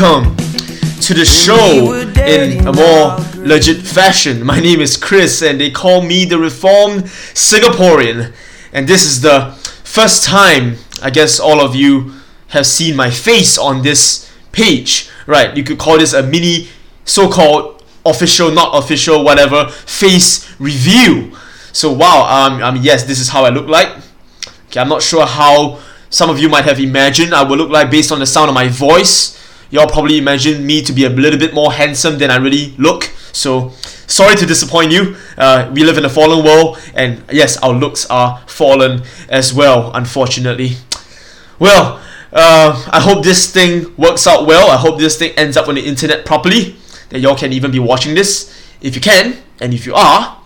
Welcome to the show in a more legit fashion. My name is Chris and they call me the Reformed Singaporean. And this is the first time I guess all of you have seen my face on this page. Right, you could call this a mini so called official, not official, whatever, face review. So wow, um, um yes, this is how I look like. Okay, I'm not sure how some of you might have imagined I would look like based on the sound of my voice. Y'all probably imagine me to be a little bit more handsome than I really look. So, sorry to disappoint you. Uh, we live in a fallen world, and yes, our looks are fallen as well, unfortunately. Well, uh, I hope this thing works out well. I hope this thing ends up on the internet properly. That y'all can even be watching this. If you can, and if you are,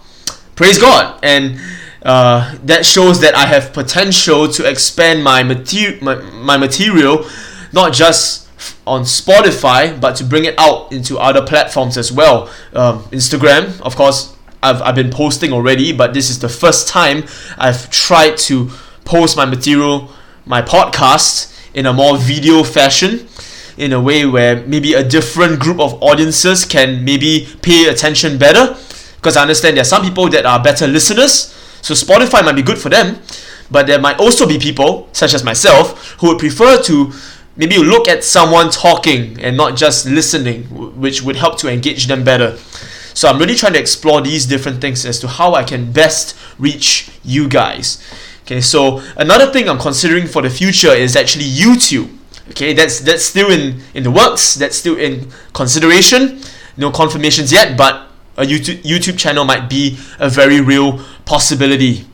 praise God. And uh, that shows that I have potential to expand my, mater- my, my material, not just on Spotify, but to bring it out into other platforms as well. Um, Instagram, of course, I've, I've been posting already, but this is the first time I've tried to post my material, my podcast, in a more video fashion in a way where maybe a different group of audiences can maybe pay attention better because I understand there are some people that are better listeners so Spotify might be good for them, but there might also be people, such as myself, who would prefer to maybe you look at someone talking and not just listening, which would help to engage them better. So I'm really trying to explore these different things as to how I can best reach you guys. Okay, so another thing I'm considering for the future is actually YouTube. Okay, that's that's still in in the works. That's still in consideration. No confirmations yet, but a YouTube YouTube channel might be a very real possibility.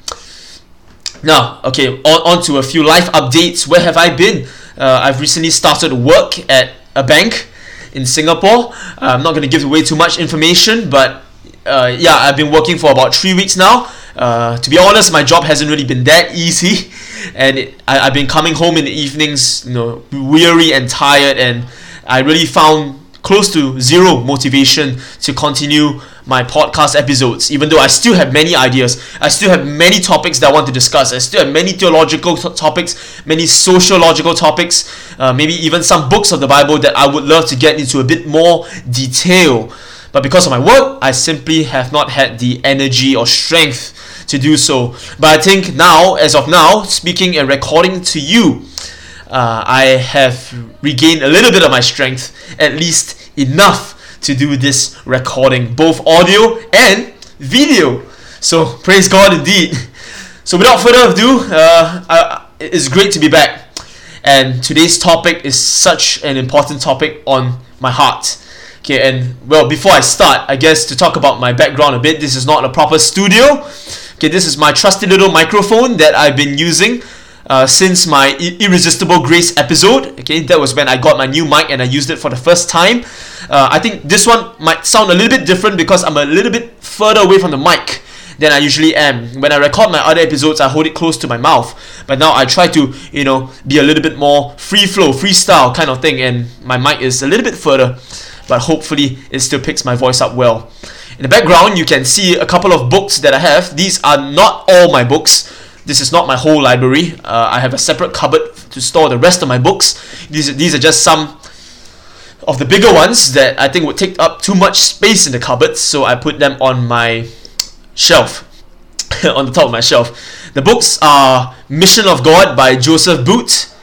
Now, okay, on, on to a few life updates. Where have I been? Uh, I've recently started work at a bank in Singapore. I'm not going to give away too much information, but uh, yeah, I've been working for about three weeks now. Uh, to be honest, my job hasn't really been that easy, and it, I, I've been coming home in the evenings, you know, weary and tired, and I really found close to zero motivation to continue my podcast episodes, even though I still have many ideas. I still have many topics that I want to discuss. I still have many theological t- topics, many sociological topics, uh, maybe even some books of the Bible that I would love to get into a bit more detail. But because of my work, I simply have not had the energy or strength to do so. But I think now, as of now, speaking and recording to you, uh, I have regained a little bit of my strength, at least enough to do this recording, both audio and video. So praise God indeed. So without further ado, uh, I, it's great to be back. And today's topic is such an important topic on my heart. Okay, and well, before I start, I guess to talk about my background a bit, this is not a proper studio. Okay, this is my trusty little microphone that I've been using uh, since my Irresistible Grace episode. Okay, that was when I got my new mic and I used it for the first time. Uh, I think this one might sound a little bit different because I'm a little bit further away from the mic than I usually am. When I record my other episodes, I hold it close to my mouth. But now I try to, you know, be a little bit more free flow, freestyle kind of thing, and my mic is a little bit further. But hopefully, it still picks my voice up well. In the background, you can see a couple of books that I have. These are not all my books. This is not my whole library. Uh, I have a separate cupboard to store the rest of my books. These, these are just some of the bigger ones that I think would take up too much space in the cupboard, so I put them on my shelf, on the top of my shelf. The books are Mission of God by Joseph Boot.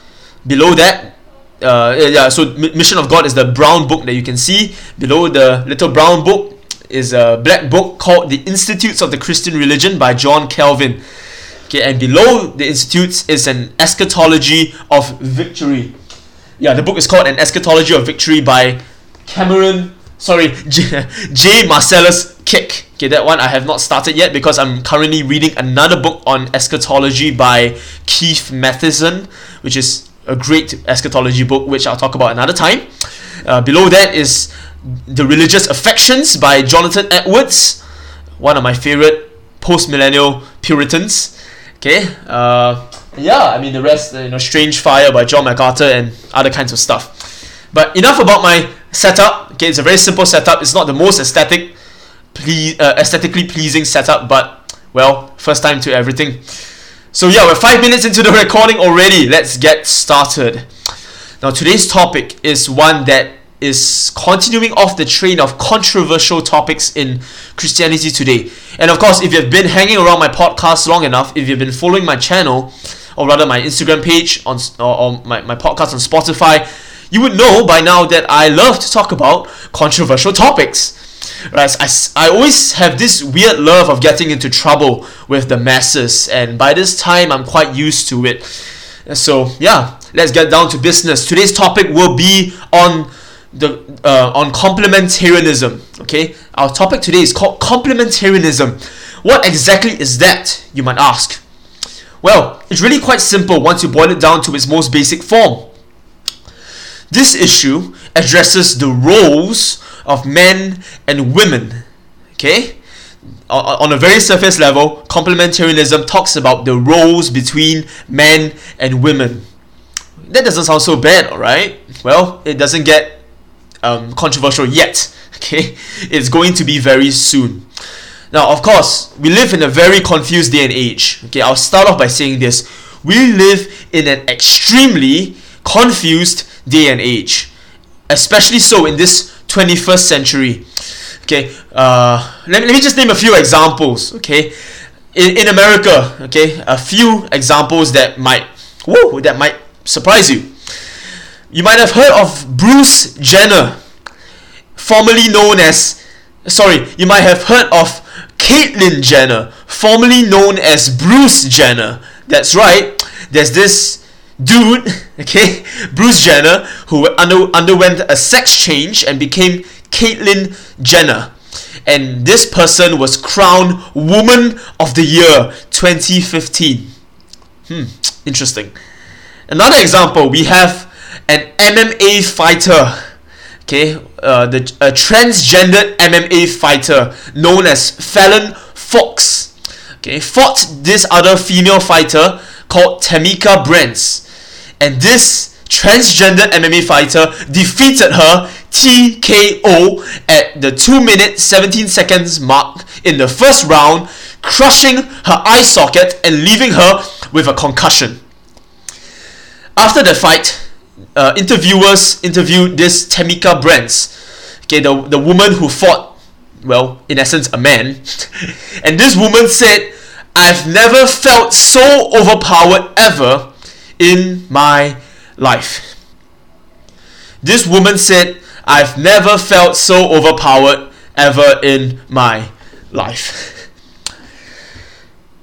Below that, uh, yeah, so Mission of God is the brown book that you can see. Below the little brown book is a black book called The Institutes of the Christian Religion by John Calvin. Okay, and below the Institutes is an eschatology of victory. Yeah, the book is called An Eschatology of Victory by Cameron, sorry, J, J. Marcellus Kik. Okay, that one I have not started yet because I'm currently reading another book on eschatology by Keith Mathison, which is a great eschatology book, which I'll talk about another time. Uh, below that is The Religious Affections by Jonathan Edwards, one of my favorite post millennial Puritans. Okay, uh, yeah, I mean the rest, you know, Strange Fire by John MacArthur and other kinds of stuff. But enough about my setup. Okay, it's a very simple setup. It's not the most aesthetic, ple- uh, aesthetically pleasing setup, but well, first time to everything. So yeah, we're five minutes into the recording already. Let's get started. Now, today's topic is one that is continuing off the train of controversial topics in Christianity today. And of course, if you've been hanging around my podcast long enough, if you've been following my channel, or rather my Instagram page on or, or my, my podcast on Spotify, you would know by now that I love to talk about controversial topics. Right, I, I always have this weird love of getting into trouble with the masses, and by this time I'm quite used to it. So yeah, let's get down to business. Today's topic will be on the uh, on complementarianism. Okay, our topic today is called complementarianism. What exactly is that? You might ask. Well, it's really quite simple once you boil it down to its most basic form. This issue addresses the roles of men and women. Okay? On a very surface level, complementarianism talks about the roles between men and women. That doesn't sound so bad, alright? Well, it doesn't get um, controversial yet. Okay? It's going to be very soon. Now, of course, we live in a very confused day and age. Okay, I'll start off by saying this. We live in an extremely confused day and age, especially so in this 21st century. Okay, uh, let, let me just name a few examples. Okay, in, in America, okay, a few examples that might, whoa, that might surprise you. You might have heard of Bruce Jenner, formerly known as, sorry, you might have heard of Caitlyn Jenner, formerly known as Bruce Jenner. That's right. There's this dude, okay, Bruce Jenner, who under, underwent a sex change and became Caitlyn Jenner. And this person was crowned Woman of the Year 2015. Hmm, interesting. Another example, we have an MMA fighter, okay, uh, the a transgendered MMA fighter known as Fallon Fox, okay, fought this other female fighter called Tamikka Brents. And this transgender MMA fighter defeated her TKO at the 2 minute 17 seconds mark in the first round, crushing her eye socket and leaving her with a concussion. After the fight, uh, interviewers interviewed this Tamikka Brents, okay, the, the woman who fought, well, in essence, a man. and this woman said, I've never felt so overpowered ever in my life. This woman said, I've never felt so overpowered ever in my life.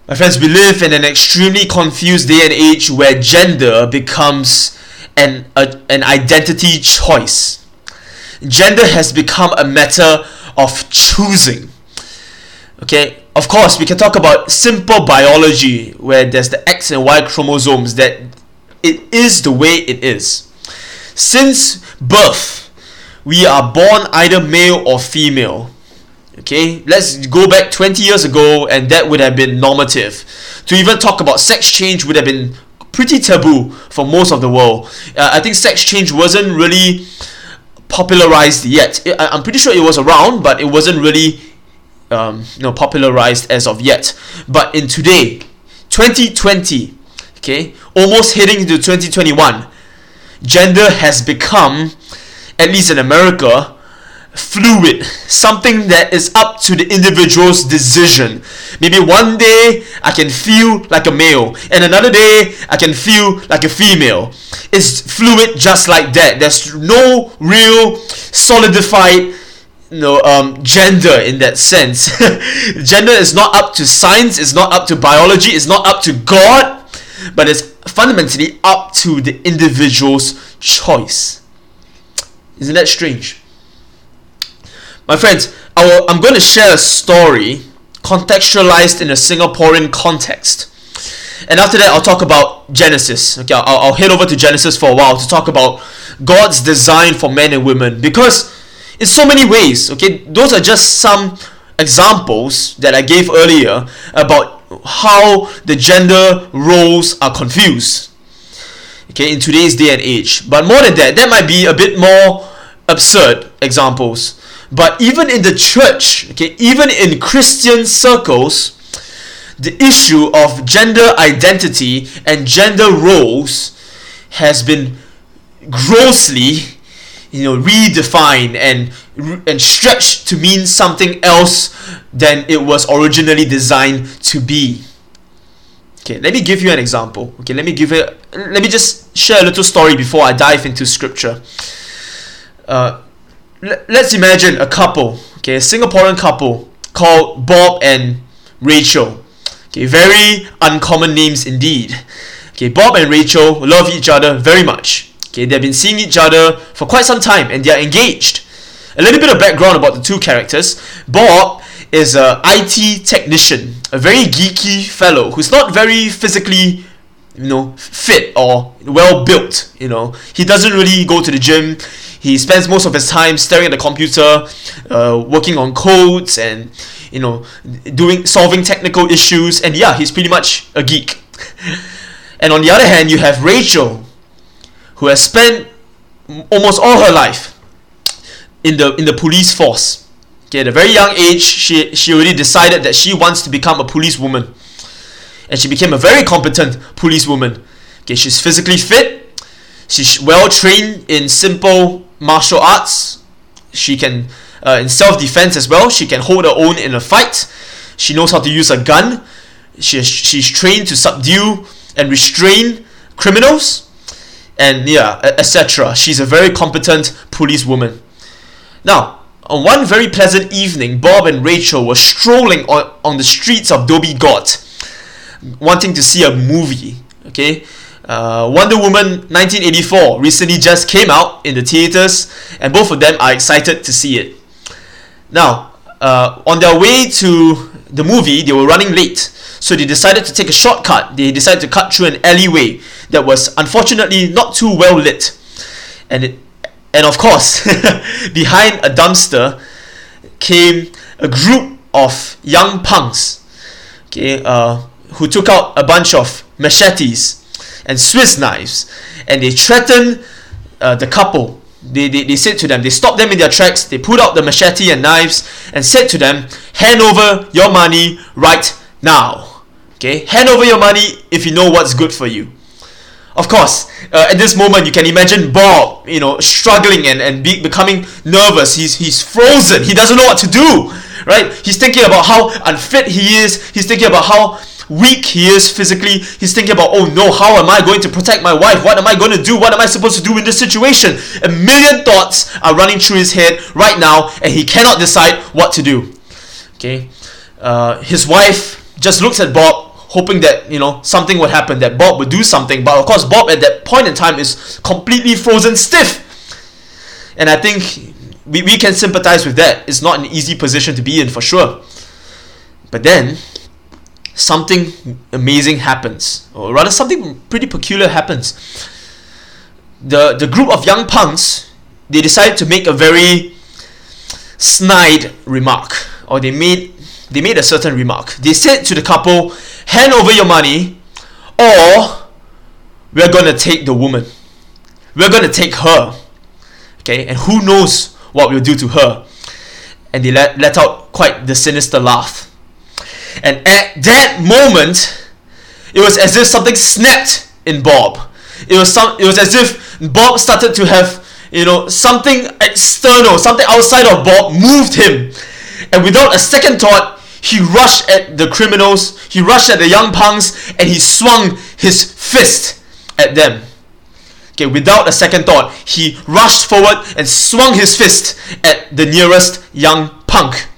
My friends, we live in an extremely confused day and age where gender becomes an, a, an identity choice. Gender has become a matter of choosing. Okay, of course, we can talk about simple biology where there's the X and Y chromosomes that it is the way it is. Since birth, we are born either male or female. Okay, let's go back 20 years ago, and that would have been normative. To even talk about sex change would have been pretty taboo for most of the world. Uh, I think sex change wasn't really popularized yet. I'm pretty sure it was around, but it wasn't really um, you know, popularized as of yet. But in today, 2020, okay, almost heading into 2021, gender has become, at least in America, fluid, something that is up to the individual's decision. Maybe one day I can feel like a male, and another day I can feel like a female. It's fluid just like that. There's no real solidified you know, um, gender in that sense. gender is not up to science, it's not up to biology, it's not up to God but it's fundamentally up to the individual's choice. Isn't that strange? My friends, I will, I'm going to share a story contextualized in a Singaporean context. And after that, I'll talk about Genesis. Okay, I'll, I'll head over to Genesis for a while to talk about God's design for men and women because in so many ways, okay, those are just some examples that I gave earlier about how the gender roles are confused okay in today's day and age but more than that that might be a bit more absurd examples but even in the church okay even in christian circles the issue of gender identity and gender roles has been grossly you know redefined and and stretched to mean something else than it was originally designed to be. Okay let me give you an example. Okay let me give it let me just share a little story before i dive into scripture. Uh, let's imagine a couple okay a singaporean couple called bob and rachel okay very uncommon names indeed okay bob and rachel love each other very much okay they've been seeing each other for quite some time and they're engaged a little bit of background about the two characters. Bob is a IT technician, a very geeky fellow who's not very physically, you know, fit or well built. You know, he doesn't really go to the gym. He spends most of his time staring at the computer, uh, working on codes and you know, doing solving technical issues. And yeah, he's pretty much a geek. and on the other hand, you have Rachel, who has spent almost all her life in the in the police force. Okay, at a very young age, she she already decided that she wants to become a policewoman, and she became a very competent policewoman. Okay, she's physically fit. She's well trained in simple martial arts. She can uh, in self defense as well. She can hold her own in a fight. She knows how to use a gun. She she's trained to subdue and restrain criminals, and yeah, etc. She's a very competent policewoman. Now, on one very pleasant evening, Bob and Rachel were strolling on, on the streets of Dhoby Ghaut, wanting to see a movie. Okay, uh, Wonder Woman 1984 recently just came out in the theaters, and both of them are excited to see it. Now, uh, on their way to the movie, they were running late, so they decided to take a shortcut. They decided to cut through an alleyway that was unfortunately not too well lit, and it and of course, behind a dumpster came a group of young punks, okay, uh, who took out a bunch of machetes and Swiss knives, and they threatened uh, the couple. They, they, they said to them, they stopped them in their tracks, they pulled out the machete and knives, and said to them, hand over your money right now. Okay, hand over your money if you know what's good for you. Of course, uh, at this moment, you can imagine Bob, you know, struggling and, and be, becoming nervous. He's, he's frozen. He doesn't know what to do, right? He's thinking about how unfit he is. He's thinking about how weak he is physically. He's thinking about, oh no, how am I going to protect my wife? What am I going to do? What am I supposed to do in this situation? A million thoughts are running through his head right now, and he cannot decide what to do. Okay? Uh, his wife just looks at Bob hoping that you know something would happen that Bob would do something but of course Bob at that point in time is completely frozen stiff and I think we, we can sympathize with that it's not an easy position to be in for sure but then something amazing happens or rather something pretty peculiar happens the the group of young punks they decided to make a very snide remark or they made they made a certain remark they said to the couple hand over your money or we're to take the woman. We're to take her. Okay, and who knows what we'll do to her. And they let, let out quite the sinister laugh. And at that moment, it was as if something snapped in Bob. It was some it was as if Bob started to have, you know, something external, something outside of Bob moved him. And without a second thought, he rushed at the criminals, he rushed at the young punks, and he swung his fist at them. Okay, without a second thought, he rushed forward and swung his fist at the nearest young punk.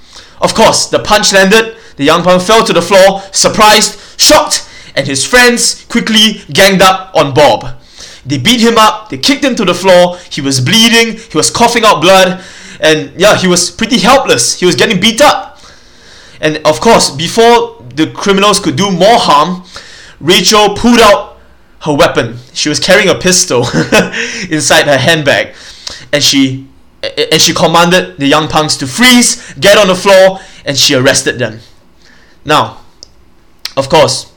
Of course, the punch landed, the young punk fell to the floor, surprised, shocked, and his friends quickly ganged up on Bob. They beat him up, they kicked him to the floor, he was bleeding, he was coughing out blood, and yeah, he was pretty helpless. He was getting beat up. And of course, before the criminals could do more harm, Rachel pulled out her weapon. She was carrying a pistol inside her handbag, and she and she commanded the young punks to freeze, get on the floor, and she arrested them. Now, of course,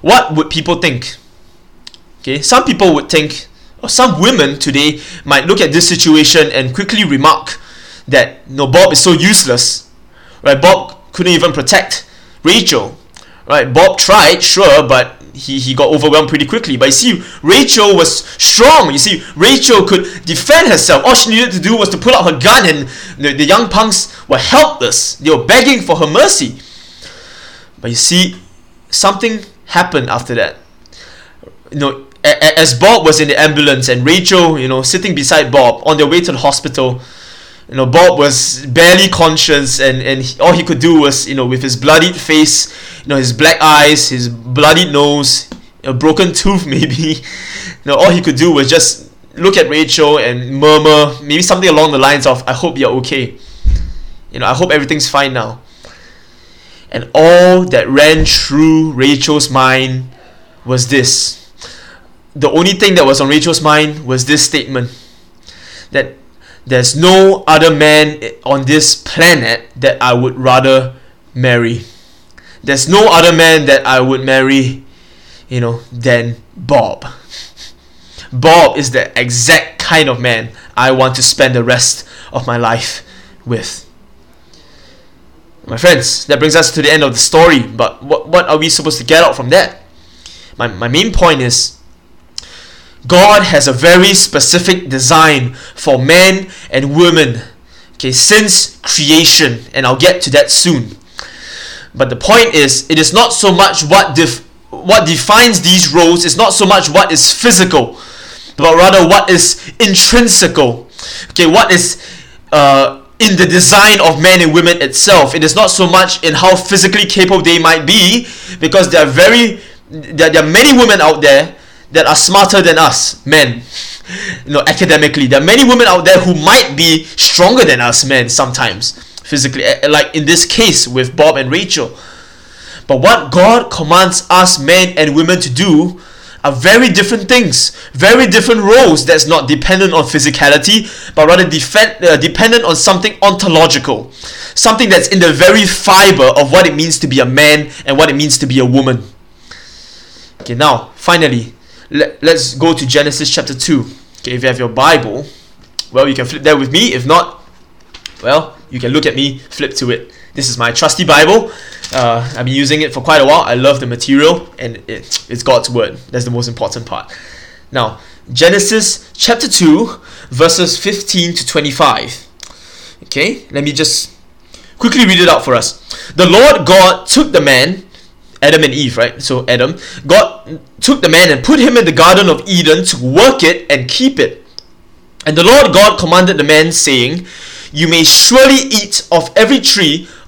what would people think? Okay, some people would think, or some women today might look at this situation and quickly remark that no, Bob is so useless. Right, Bob couldn't even protect Rachel. right? Bob tried, sure, but he, he got overwhelmed pretty quickly. But you see, Rachel was strong. You see, Rachel could defend herself. All she needed to do was to pull out her gun, and the, the young punks were helpless. They were begging for her mercy. But you see, something happened after that. You know, as Bob was in the ambulance and Rachel, you know, sitting beside Bob on their way to the hospital, you know, Bob was barely conscious and, and he, all he could do was, you know, with his bloodied face, you know, his black eyes, his bloodied nose, a broken tooth maybe, you know, all he could do was just look at Rachel and murmur maybe something along the lines of, I hope you're okay. You know, I hope everything's fine now. And all that ran through Rachel's mind was this. The only thing that was on Rachel's mind was this statement that there's no other man on this planet that I would rather marry. There's no other man that I would marry, you know, than Bob. Bob is the exact kind of man I want to spend the rest of my life with. My friends, that brings us to the end of the story, but what, what are we supposed to get out from that? My, my main point is God has a very specific design for men and women, okay, since creation, and I'll get to that soon. But the point is, it is not so much what def- what defines these roles is not so much what is physical, but rather what is intrinsical. Okay, what is uh, in the design of men and women itself. It is not so much in how physically capable they might be, because there are very there, there are many women out there that are smarter than us, men. You know, academically, there are many women out there who might be stronger than us, men, sometimes physically, eh, like in this case with Bob and Rachel. But what God commands us, men and women, to do are very different things, very different roles that's not dependent on physicality, but rather defend, uh, dependent on something ontological, something that's in the very fiber of what it means to be a man and what it means to be a woman. Okay, now, finally, let, let's go to Genesis chapter 2. Okay, if you have your Bible, well, you can flip there with me. If not, well, you can look at me, flip to it. This is my trusty Bible. Uh, I've been using it for quite a while. I love the material, and it, it's God's word. That's the most important part. Now, Genesis chapter 2, verses 15 to 25. Okay, let me just quickly read it out for us. The Lord God took the man, Adam and Eve, right? So, Adam, God took the man and put him in the Garden of Eden to work it and keep it. And the Lord God commanded the man, saying, You may surely eat of every tree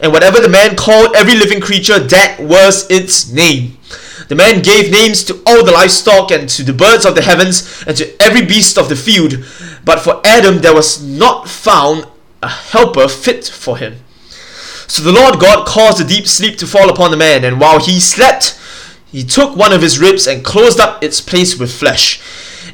And whatever the man called every living creature, that was its name. The man gave names to all the livestock and to the birds of the heavens and to every beast of the field. But for Adam there was not found a helper fit for him. So the Lord God caused a deep sleep to fall upon the man, and while he slept, he took one of his ribs and closed up its place with flesh.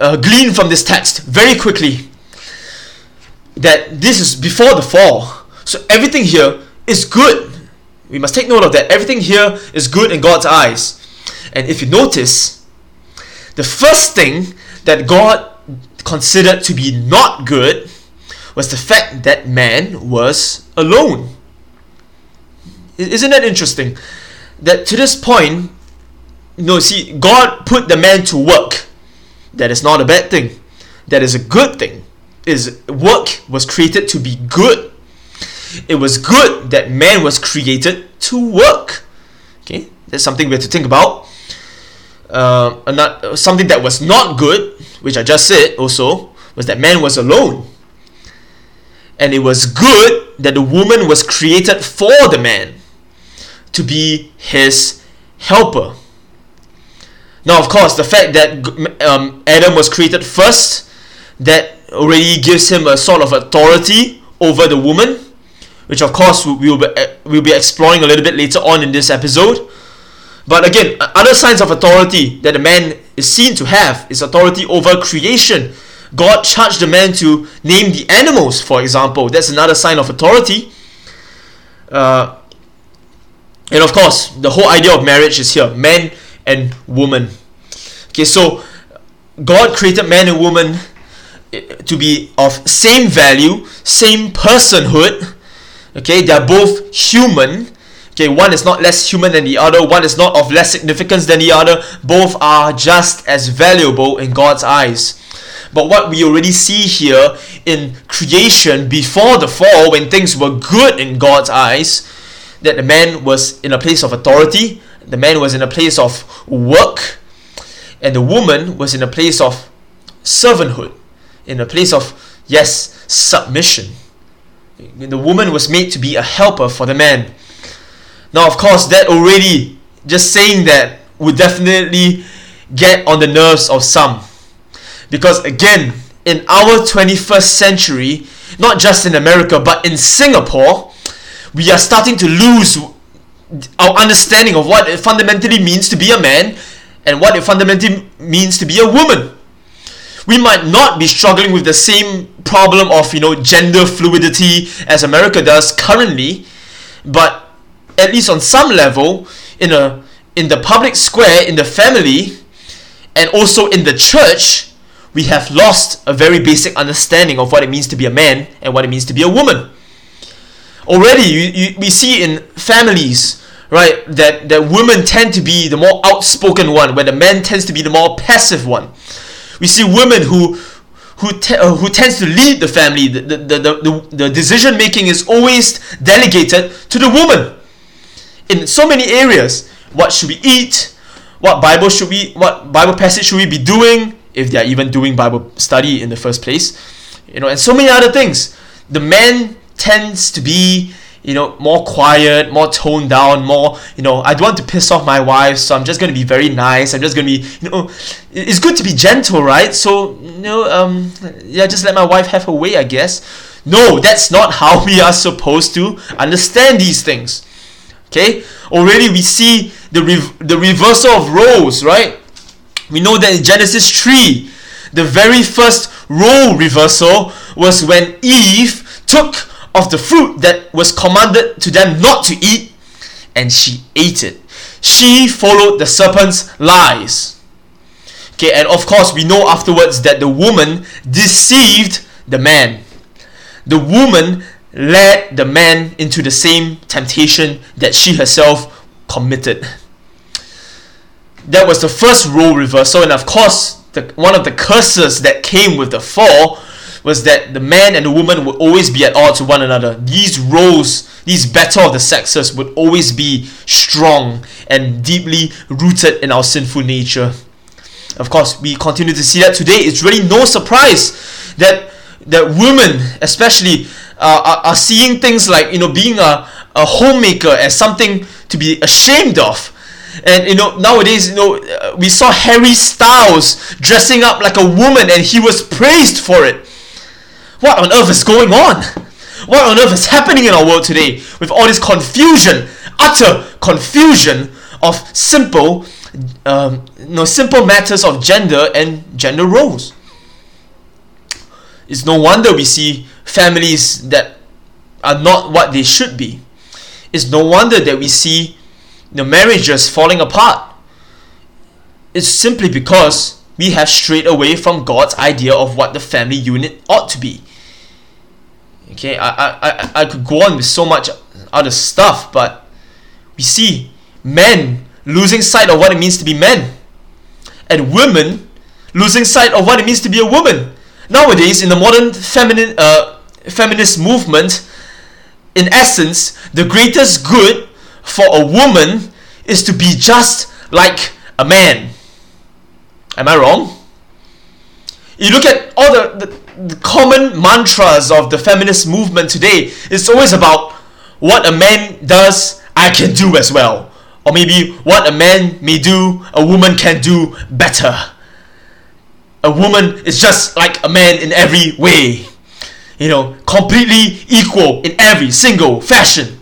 uh, glean from this text very quickly. That this is before the fall. So everything here is good. We must take note of that. Everything here is good in God's eyes. And if you notice, the first thing that God considered to be not good was the fact that man was alone. Isn't that interesting? That to this point, you know, see, God put the man to work. That is not a bad thing. That is a good thing. Is work was created to be good it was good that man was created to work. Okay, that's something we have to think about. uh, another, something that was not good, which I just said also, was that man was alone. And it was good that the woman was created for the man to be his helper. Now, of course, the fact that um, Adam was created first, that already gives him a sort of authority over the woman, which of course we will be, we'll be exploring a little bit later on in this episode. But again, other signs of authority that a man is seen to have is authority over creation. God charged the man to name the animals, for example. That's another sign of authority. Uh, and of course, the whole idea of marriage is here man and woman. Okay, so God created man and woman eh, to be of same value, same personhood. Okay, they are both human. Okay, one is not less human than the other, one is not of less significance than the other. Both are just as valuable in God's eyes. But what we already see here in creation before the fall, when things were good in God's eyes, that the man was in a place of authority, the man was in a place of work, and the woman was in a place of servanthood, in a place of, yes, submission. The woman was made to be a helper for the man. Now, of course, that already, just saying that, would definitely get on the nerves of some. Because again, in our 21st century, not just in America, but in Singapore, we are starting to lose our understanding of what it fundamentally means to be a man and what it fundamentally means to be a woman. We might not be struggling with the same problem of, you know, gender fluidity as America does currently, but at least on some level, in a in the public square, in the family, and also in the church, we have lost a very basic understanding of what it means to be a man and what it means to be a woman. Already, you, you, we see in families, right, that, that women tend to be the more outspoken one, where the man tends to be the more passive one. We see women who who, te- uh, who tends to lead the family. The, the, the, the, the decision making is always delegated to the woman in so many areas. What should we eat? What Bible should we what Bible passage should we be doing if they are even doing Bible study in the first place? You know, and so many other things. The man tends to be you know more quiet more toned down more you know i don't want to piss off my wife so i'm just going to be very nice. I'm just going to be you know it's good to be gentle right? So you know um yeah just let my wife have her way i guess. No that's not how we are supposed to understand these things. Okay, already we see the the reversal of roles, right? We know that in Genesis 3, the very first role reversal was when Eve took of the fruit that was commanded to them not to eat and she ate it. She followed the serpent's lies. Okay, and of course, we know afterwards that the woman deceived the man. The woman led the man into the same temptation that she herself committed. That was the first role reversal, and of course, the, one of the curses that came with the fall was that the man and the woman would always be at odds with one another. These roles, these battle of the sexes, would always be strong and deeply rooted in our sinful nature. Of course, we continue to see that today. It's really no surprise that that women, especially uh, are, are seeing things like you know being a, a homemaker as something to be ashamed of and you know nowadays you know uh, we saw harry styles dressing up like a woman and he was praised for it what on earth is going on what on earth is happening in our world today with all this confusion utter confusion of simple um, you know, simple matters of gender and gender roles it's no wonder we see families that are not what they should be. It's no wonder that we see the marriages falling apart. It's simply because we have strayed away from God's idea of what the family unit ought to be. Okay, I, I, I, I could go on with so much other stuff, but we see men losing sight of what it means to be men, and women losing sight of what it means to be a woman. Nowadays, in the modern feminine, uh, feminist movement, in essence, the greatest good for a woman is to be just like a man. Am I wrong? You look at all the, the, the common mantras of the feminist movement today, it's always about what a man does, I can do as well. Or maybe what a man may do, a woman can do better. A woman is just like a man in every way. You know, completely equal in every single fashion.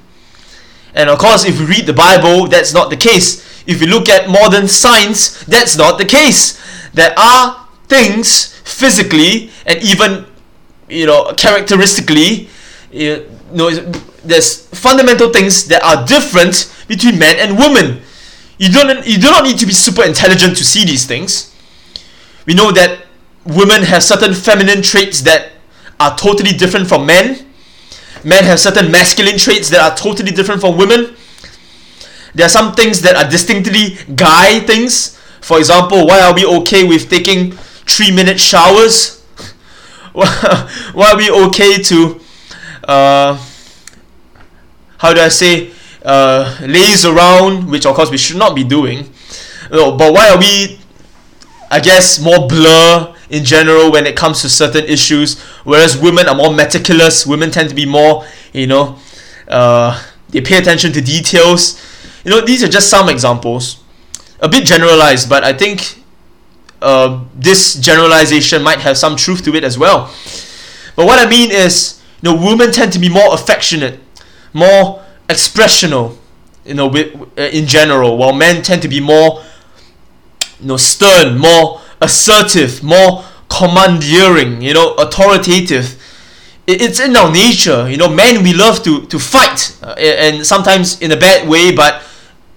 And of course, if we read the Bible, that's not the case. If you look at modern science, that's not the case. There are things physically and even, you know, characteristically, you know, there's fundamental things that are different between men and women. You don't you do not need to be super intelligent to see these things. We know that women have certain feminine traits that are totally different from men. Men have certain masculine traits that are totally different from women. There are some things that are distinctly guy things. For example, why are we okay with taking three minute showers? why are we okay to, uh, how do I say, uh, laze around, which of course we should not be doing. No, but why are we, I guess, more blur in general when it comes to certain issues, whereas women are more meticulous. Women tend to be more, you know, uh, they pay attention to details. You know, these are just some examples, a bit generalized, but I think uh, this generalization might have some truth to it as well. But what I mean is, you know, women tend to be more affectionate, more expressional, you know, in general, while men tend to be more, you know, stern, more assertive, more commandeering, you know, authoritative. It's in our nature, you know. Men, we love to to fight, uh, and sometimes in a bad way, but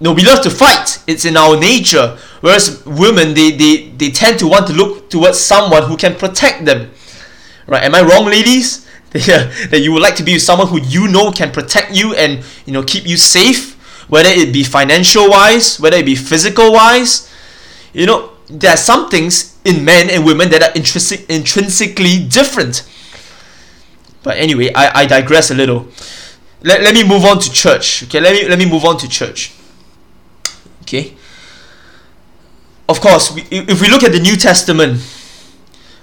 no, we love to fight. It's in our nature. Whereas women, they, they, they tend to want to look towards someone who can protect them. Right? Am I wrong, ladies? that you would like to be with someone who you know can protect you and you know keep you safe, whether it be financial wise, whether it be physical wise. You know, there are some things in men and women that are intrinsic, intrinsically different. But anyway, I, I digress a little. Let, let me move on to church. Okay, let me let me move on to church. Okay. Of course, we, if we look at the New Testament,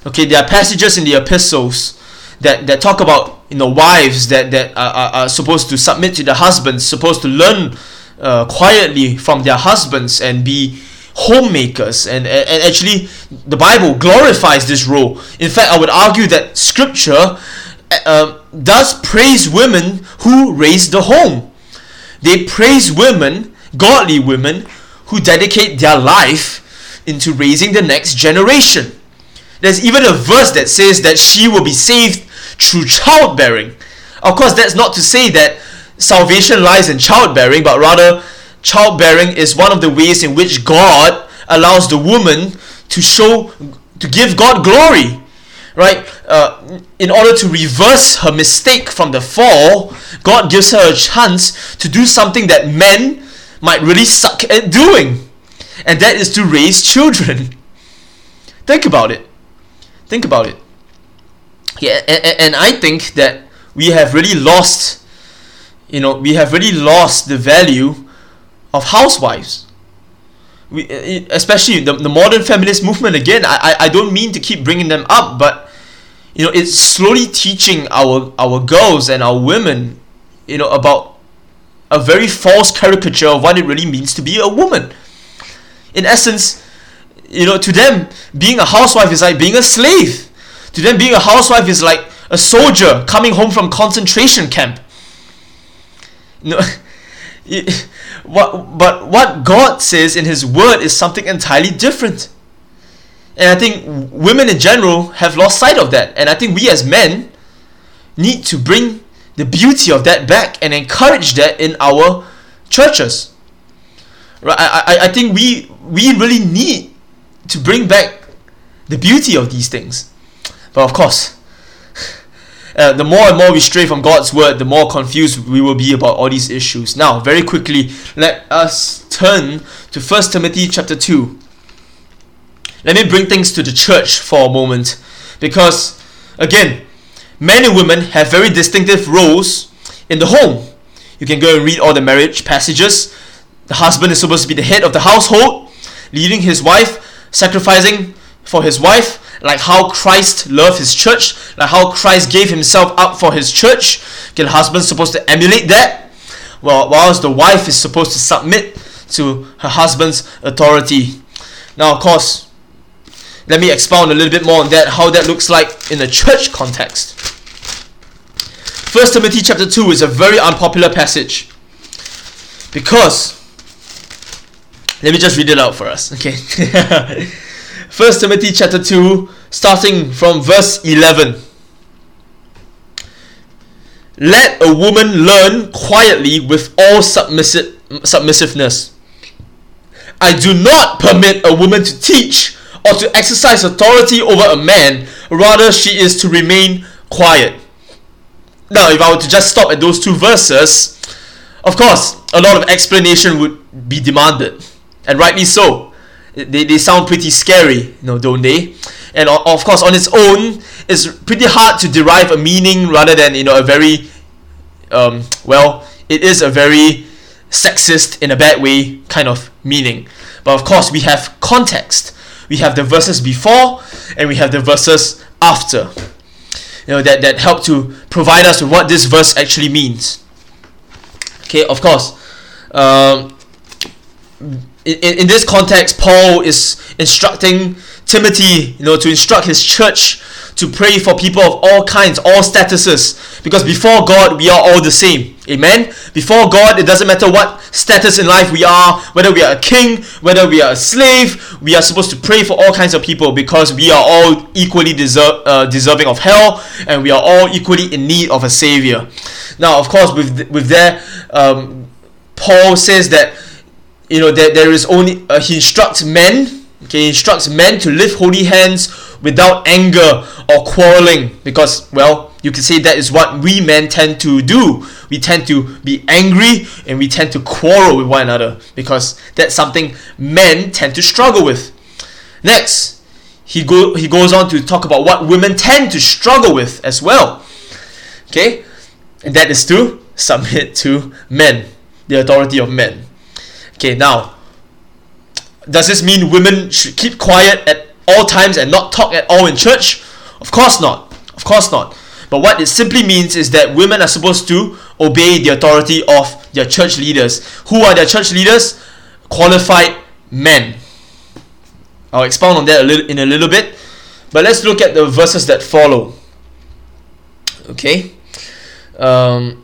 okay, there are passages in the epistles that, that talk about you know wives that that are, are, supposed to submit to their husbands, supposed to learn uh, quietly from their husbands and be homemakers. And, and, actually the bible glorifies this role. In fact i would argue that scripture uh, does praise women who raise the home. They praise women godly women who dedicate their life into raising the next generation there's even a verse that says that she will be saved through childbearing of course that's not to say that salvation lies in childbearing but rather childbearing is one of the ways in which God allows the woman to show, to give God glory, right? Uh, in order to reverse her mistake from the fall, God gives her a chance to do something that men might really suck at doing, and that is to raise children. Think about it. Think about it. Yeah, and, and I think that we have really lost, you know, we have really lost the value of housewives. We, uh, especially the, the modern feminist movement again I, I don't mean to keep bringing them up but you know it's slowly teaching our our girls and our women you know about a very false caricature of what it really means to be a woman in essence you know to them being a housewife is like being a slave to them being a housewife is like a soldier coming home from concentration camp No, what, but what God says in His Word is something entirely different. And I think women in general have lost sight of that. And I think we as men need to bring the beauty of that back and encourage that in our churches. Right? I, I, I think we we really need to bring back the beauty of these things. But of course, uh, the more and more we stray from God's word, the more confused we will be about all these issues. Now, very quickly, let us turn to 1 Timothy chapter 2. Let me bring things to the church for a moment because, again, men and women have very distinctive roles in the home. You can go and read all the marriage passages. The husband is supposed to be the head of the household, leading his wife sacrificing for his wife, like how Christ loved his church, like how Christ gave himself up for his church. Okay, the husband's supposed to emulate that, well, whilst the wife is supposed to submit to her husband's authority. Now, of course, let me expound a little bit more on that, how that looks like in a church context. 1 Timothy chapter 2 is a very unpopular passage. Because let me just read it out for us okay? 1 timothy chapter 2 starting from verse 11 let a woman learn quietly with all submissive, submissiveness. I do not permit a woman to teach or to exercise authority over a man rather she is to remain quiet now if i were to just stop at those two verses of course, a lot of explanation would be demanded, and rightly so. They, they sound pretty scary, you know, don't they? And of course, on its own, it's pretty hard to derive a meaning rather than you know a very, um, well, it is a very sexist in a bad way kind of meaning. But of course, we have context. We have the verses before, and we have the verses after. You know that that help to provide us with what this verse actually means. Okay, of course. Um, in, in this context, Paul is instructing Timothy, you know, to instruct his church to pray for people of all kinds, all statuses, because before God we are all the same. Amen. Before God, it doesn't matter what status in life we are, whether we are a king, whether we are a slave. We are supposed to pray for all kinds of people because we are all equally deserve, uh, deserving of hell, and we are all equally in need of a savior. Now, of course, with with that, um, Paul says that you know that there is only uh, he instructs men. Okay, he instructs men to lift holy hands without anger or quarreling, because well, you can say that is what we men tend to do. We tend to be angry and we tend to quarrel with one another because that's something men tend to struggle with. Next, he go he goes on to talk about what women tend to struggle with as well. Okay, and that is to submit to men, the authority of men. Okay, now, does this mean women should keep quiet at all times and not talk at all in church? Of course not. Of course not. But what it simply means is that women are supposed to obey the authority of their church leaders. Who are their church leaders? Qualified men. I'll expound on that a little in a little bit. But let's look at the verses that follow. Okay. Um,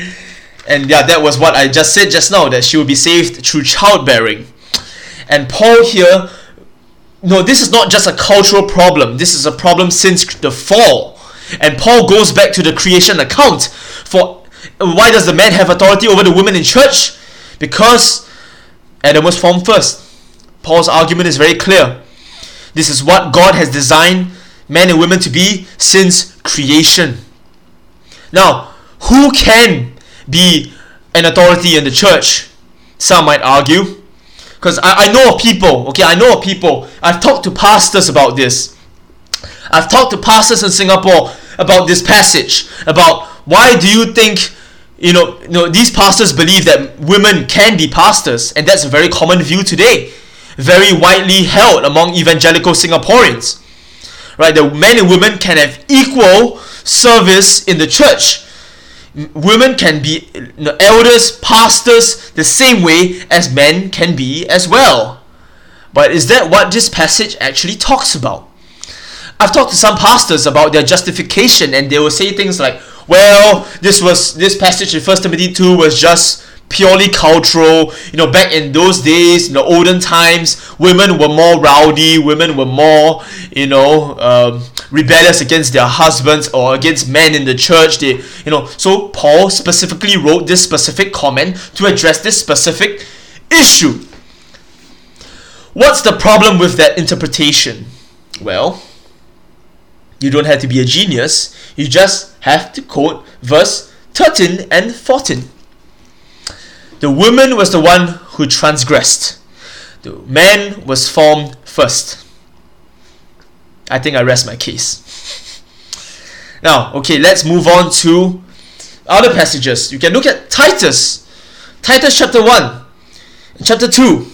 and yeah, that was what I just said just now that she will be saved through childbearing. And Paul here, no, this is not just a cultural problem, this is a problem since the fall. And Paul goes back to the creation account for why does the man have authority over the woman in church? Because Adam was formed first. Paul's argument is very clear. This is what God has designed men and women to be since creation. Now, who can be an authority in the church? Some might argue. Because I, I know of people, okay, I know people. I've talked to pastors about this. I've talked to pastors in Singapore about this passage, about why do you think you know, you know these pastors believe that women can be pastors, and that's a very common view today, very widely held among evangelical Singaporeans. Right, that men and women can have equal service in the church. Women can be elders, pastors, the same way as men can be as well. But is that what this passage actually talks about? I've talked to some pastors about their justification, and they will say things like, "Well, this was this passage in First Timothy two was just purely cultural. You know, back in those days, in the olden times, women were more rowdy. Women were more, you know, um, rebellious against their husbands or against men in the church. They, you know, so Paul specifically wrote this specific comment to address this specific issue. What's the problem with that interpretation? Well, you don't have to be a genius, you just have to quote verse 13 and 14. The woman was the one who transgressed, the man was formed first. I think I rest my case. Now, okay, let's move on to other passages. You can look at Titus, Titus chapter 1, chapter 2.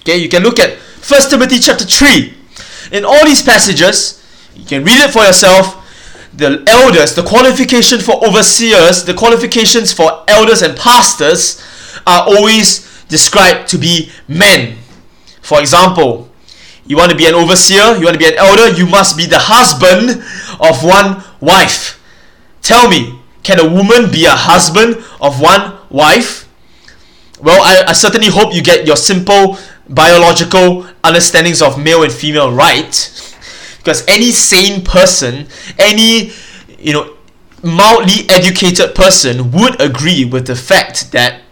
Okay, you can look at 1 Timothy chapter 3. In all these passages, you can read it for yourself. The elders, the qualification for overseers, the qualifications for elders and pastors are always described to be men. For example, you want to be an overseer, you want to be an elder, you must be the husband of one wife. Tell me, can a woman be a husband of one wife? Well, I, I certainly hope you get your simple biological understandings of male and female right. Because any sane person, any, you know, mildly educated person would agree with the fact that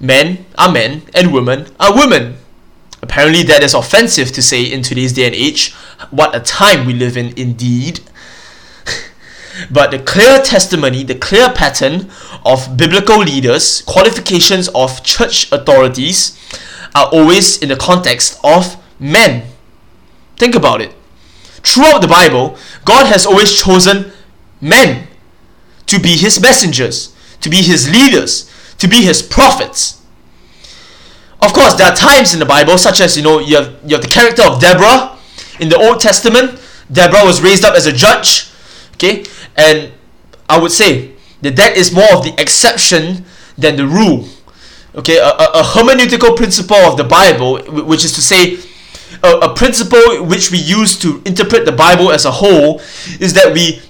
men are men and women are women. Apparently, that is offensive to say in today's day and age. What a time we live in, indeed. but the clear testimony, the clear pattern of biblical leaders, qualifications of church authorities, are always in the context of men. Think about it. Throughout the Bible, God has always chosen men to be his messengers, to be his leaders, to be his prophets. Of course, there are times in the Bible, such as you know, you have you have the character of Deborah in the Old Testament. Deborah was raised up as a judge, okay, and I would say that that is more of the exception than the rule. Okay, a, a, a hermeneutical principle of the Bible, which is to say, a, a principle which we use to interpret the Bible as a whole, is that we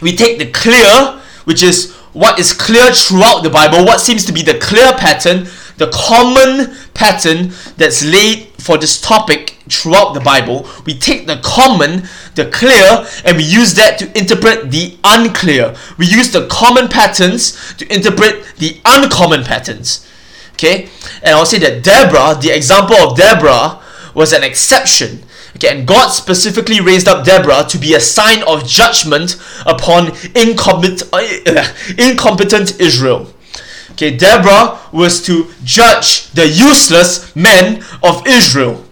we take the clear, which is what is clear throughout the Bible, what seems to be the clear pattern, the common pattern that's laid for this topic throughout the Bible. We take the common, the clear, and we use that to interpret the unclear. We use the common patterns to interpret the uncommon patterns. Okay? And I'll say that Deborah, the example of Deborah, was an exception Okay, and God specifically raised up Deborah to be a sign of judgment upon incompetent, uh, incompetent Israel. Okay, Deborah was to judge the useless men of Israel.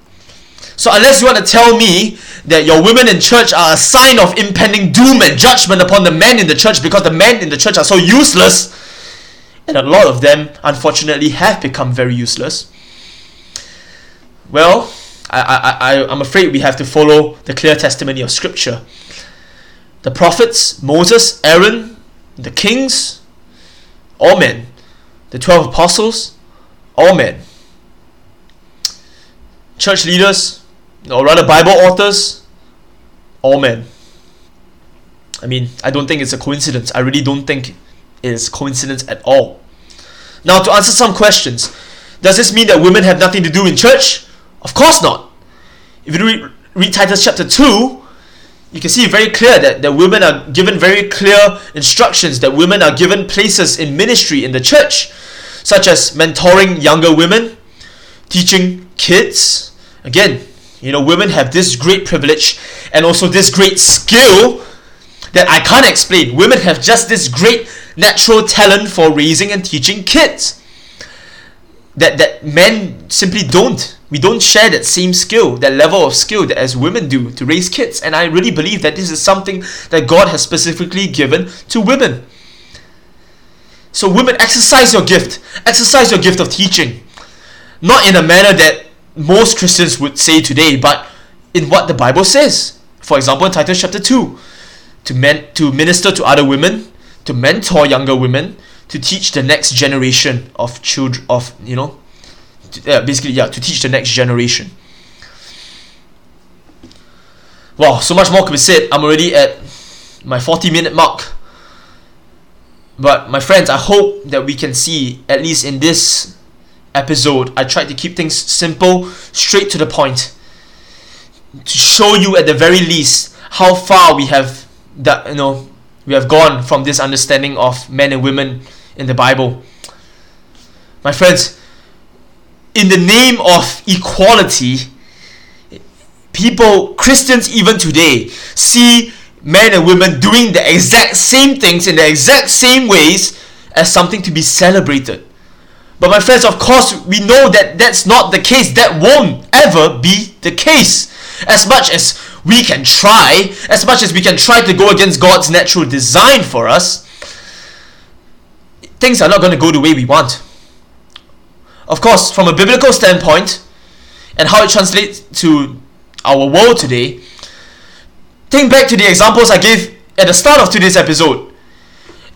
So, unless you want to tell me that your women in church are a sign of impending doom and judgment upon the men in the church because the men in the church are so useless, and a lot of them, unfortunately, have become very useless, well, I, I, I, I'm afraid we have to follow the clear testimony of Scripture. The prophets, Moses, Aaron, the kings, all men. The 12 apostles, all men. Church leaders, or rather Bible authors, all men. I mean, I don't think it's a coincidence. I really don't think it is coincidence at all. Now, to answer some questions, does this mean that women have nothing to do in church? Of course not. If you read, read Titus chapter 2, you can see very clear that, that women are given very clear instructions, that women are given places in ministry in the church, such as mentoring younger women, teaching kids. Again, you know, women have this great privilege and also this great skill that I can't explain. Women have just this great natural talent for raising and teaching kids that, that men simply don't we don't share that same skill, that level of skill that as women do to raise kids. And I really believe that this is something that God has specifically given to women. So, women, exercise your gift. Exercise your gift of teaching. Not in a manner that most Christians would say today, but in what the Bible says. For example, in Titus chapter 2, to, men, to minister to other women, to mentor younger women, to teach the next generation of children, of, you know, uh, basically yeah to teach the next generation. Wow so much more could be said. I'm already at my 40 minute mark. But my friends i hope that we can see at least in this episode i tried to keep things simple straight to the point. To show you at the very least how far we have that you know we have gone from this understanding of men and women in the bible. My friends in the name of equality, people, Christians even today, see men and women doing the exact same things in the exact same ways as something to be celebrated. But my friends, of course, we know that that's not the case. That won't ever be the case. As much as we can try, as much as we can try to go against God's natural design for us, things are not going to go the way we want. Of course, from a biblical standpoint, and how it translates to our world today, think back to the examples I gave at the start of today's episode.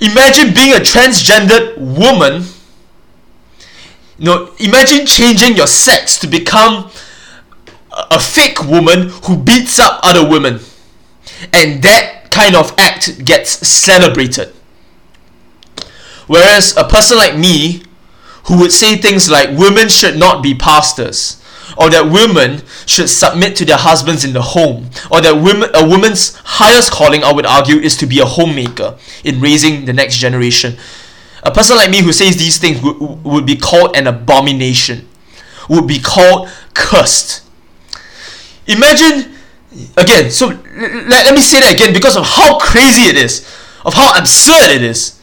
Imagine being a transgendered woman. You know, imagine changing your sex to become a fake woman who beats up other women. And that kind of act gets celebrated. Whereas a person like me, who would say things like women should not be pastors, or that women should submit to their husbands in the home, or that women, a woman's highest calling, I would argue, is to be a homemaker in raising the next generation. A person like me who says these things would, would be called an abomination, would be called cursed. Imagine, again, so let, let me say that again because of how crazy it is, of how absurd it is,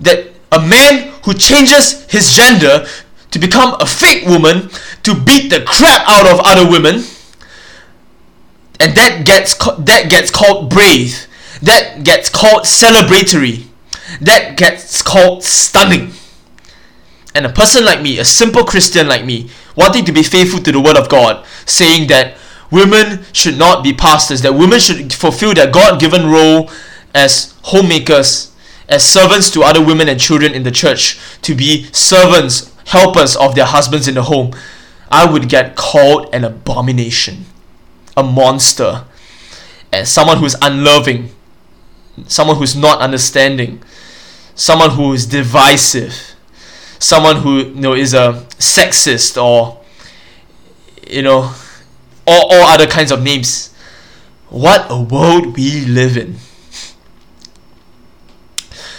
that a man who changes his gender to become a fake woman to beat the crap out of other women and that gets that gets called brave that gets called celebratory that gets called stunning. And a person like me a simple christian like me wanting to be faithful to the word of god saying that women should not be pastors that women should fulfill their god-given role as homemakers as servants to other women and children in the church to be servants helpers of their husbands in the home, I would get called an abomination, a monster, and someone who's unloving, someone who's not understanding, someone who is divisive, someone who you know is a sexist or you know all, all other kinds of names. What a world we live in.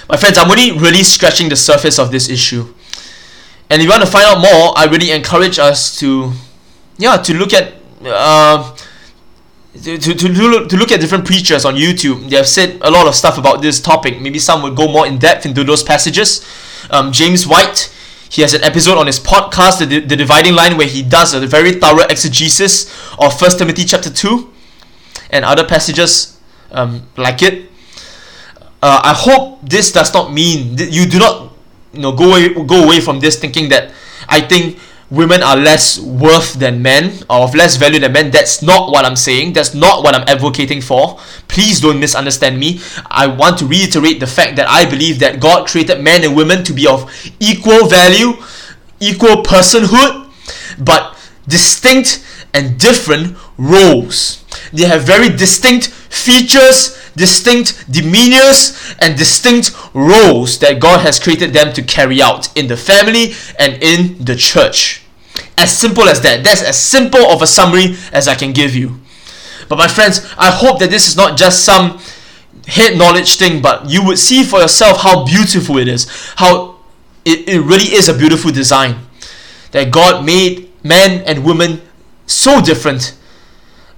My friends, I'm only really scratching the surface of this issue. And if you want to find out more, I really encourage us to, yeah, to look at, uh, to, to, to, look, to look at different preachers on YouTube. They have said a lot of stuff about this topic. Maybe some would go more in depth into those passages. Um, James White, he has an episode on his podcast, the, the Dividing Line, where he does a very thorough exegesis of First Timothy chapter 2 and other passages um, like it. Uh, I hope this does not mean that you do not you know go away go away from this thinking that I think women are less worth than men or of less value than men. That's not what I'm saying. That's not what I'm advocating for. Please don't misunderstand me. I want to reiterate the fact that I believe that God created men and women to be of equal value, equal personhood, but distinct and different roles. They have very distinct features, distinct demeanors, and distinct roles that God has created them to carry out in the family and in the church. As simple as that. That's as simple of a summary as I can give you. But my friends, I hope that this is not just some head knowledge thing, but you would see for yourself how beautiful it is, how it, it really is a beautiful design. That God made men and women so different,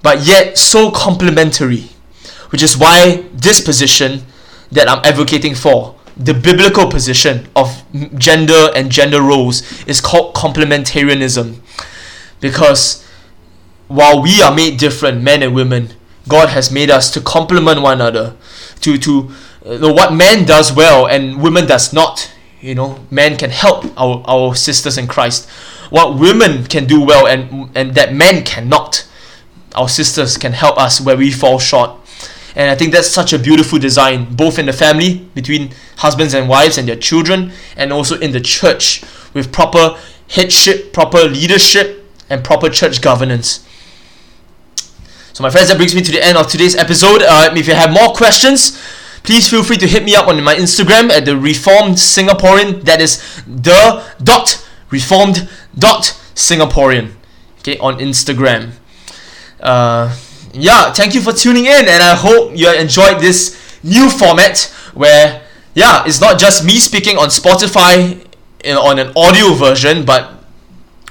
but yet so complementary which is why this position that I'm advocating for, the biblical position of gender and gender roles, is called complementarianism. Because while we are made different, men and women, God has made us to complement one another, to to uh, know, what man does well and women does not. You know, men can help our, our sisters in Christ. What women can do well and and that men cannot. Our sisters can help us where we fall short. And I think that's such a beautiful design, both in the family, between husbands and wives and their children, and also in the church, with proper headship, proper leadership, and proper church governance. So, my friends, that brings me to the end of today's episode. Uh, if you have more questions, please feel free to hit me up on my Instagram at the Reformed Singaporean. That is the dot reformed dot Singaporean. Okay, on Instagram. Uh, yeah, thank you for tuning in, and I hope you enjoyed this new format where, yeah, it's not just me speaking on Spotify in, on an audio version, but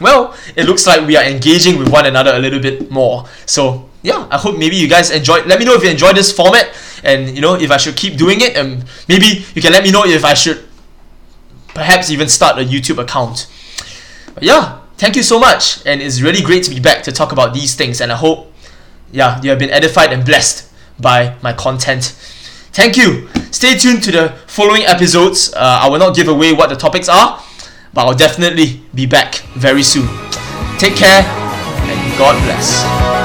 well, it looks like we are engaging with one another a little bit more. So yeah, I hope maybe you guys enjoyed. Let me know if you enjoyed this format, and you know if I should keep doing it, and maybe you can let me know if I should perhaps even start a YouTube account. But yeah, thank you so much, and it's really great to be back to talk about these things, and I hope yeah you have been edified and blessed by my content. Thank you. Stay tuned to the following episodes. Uh, I will not give away what the topics are, but I'll definitely be back very soon. Take care and God bless.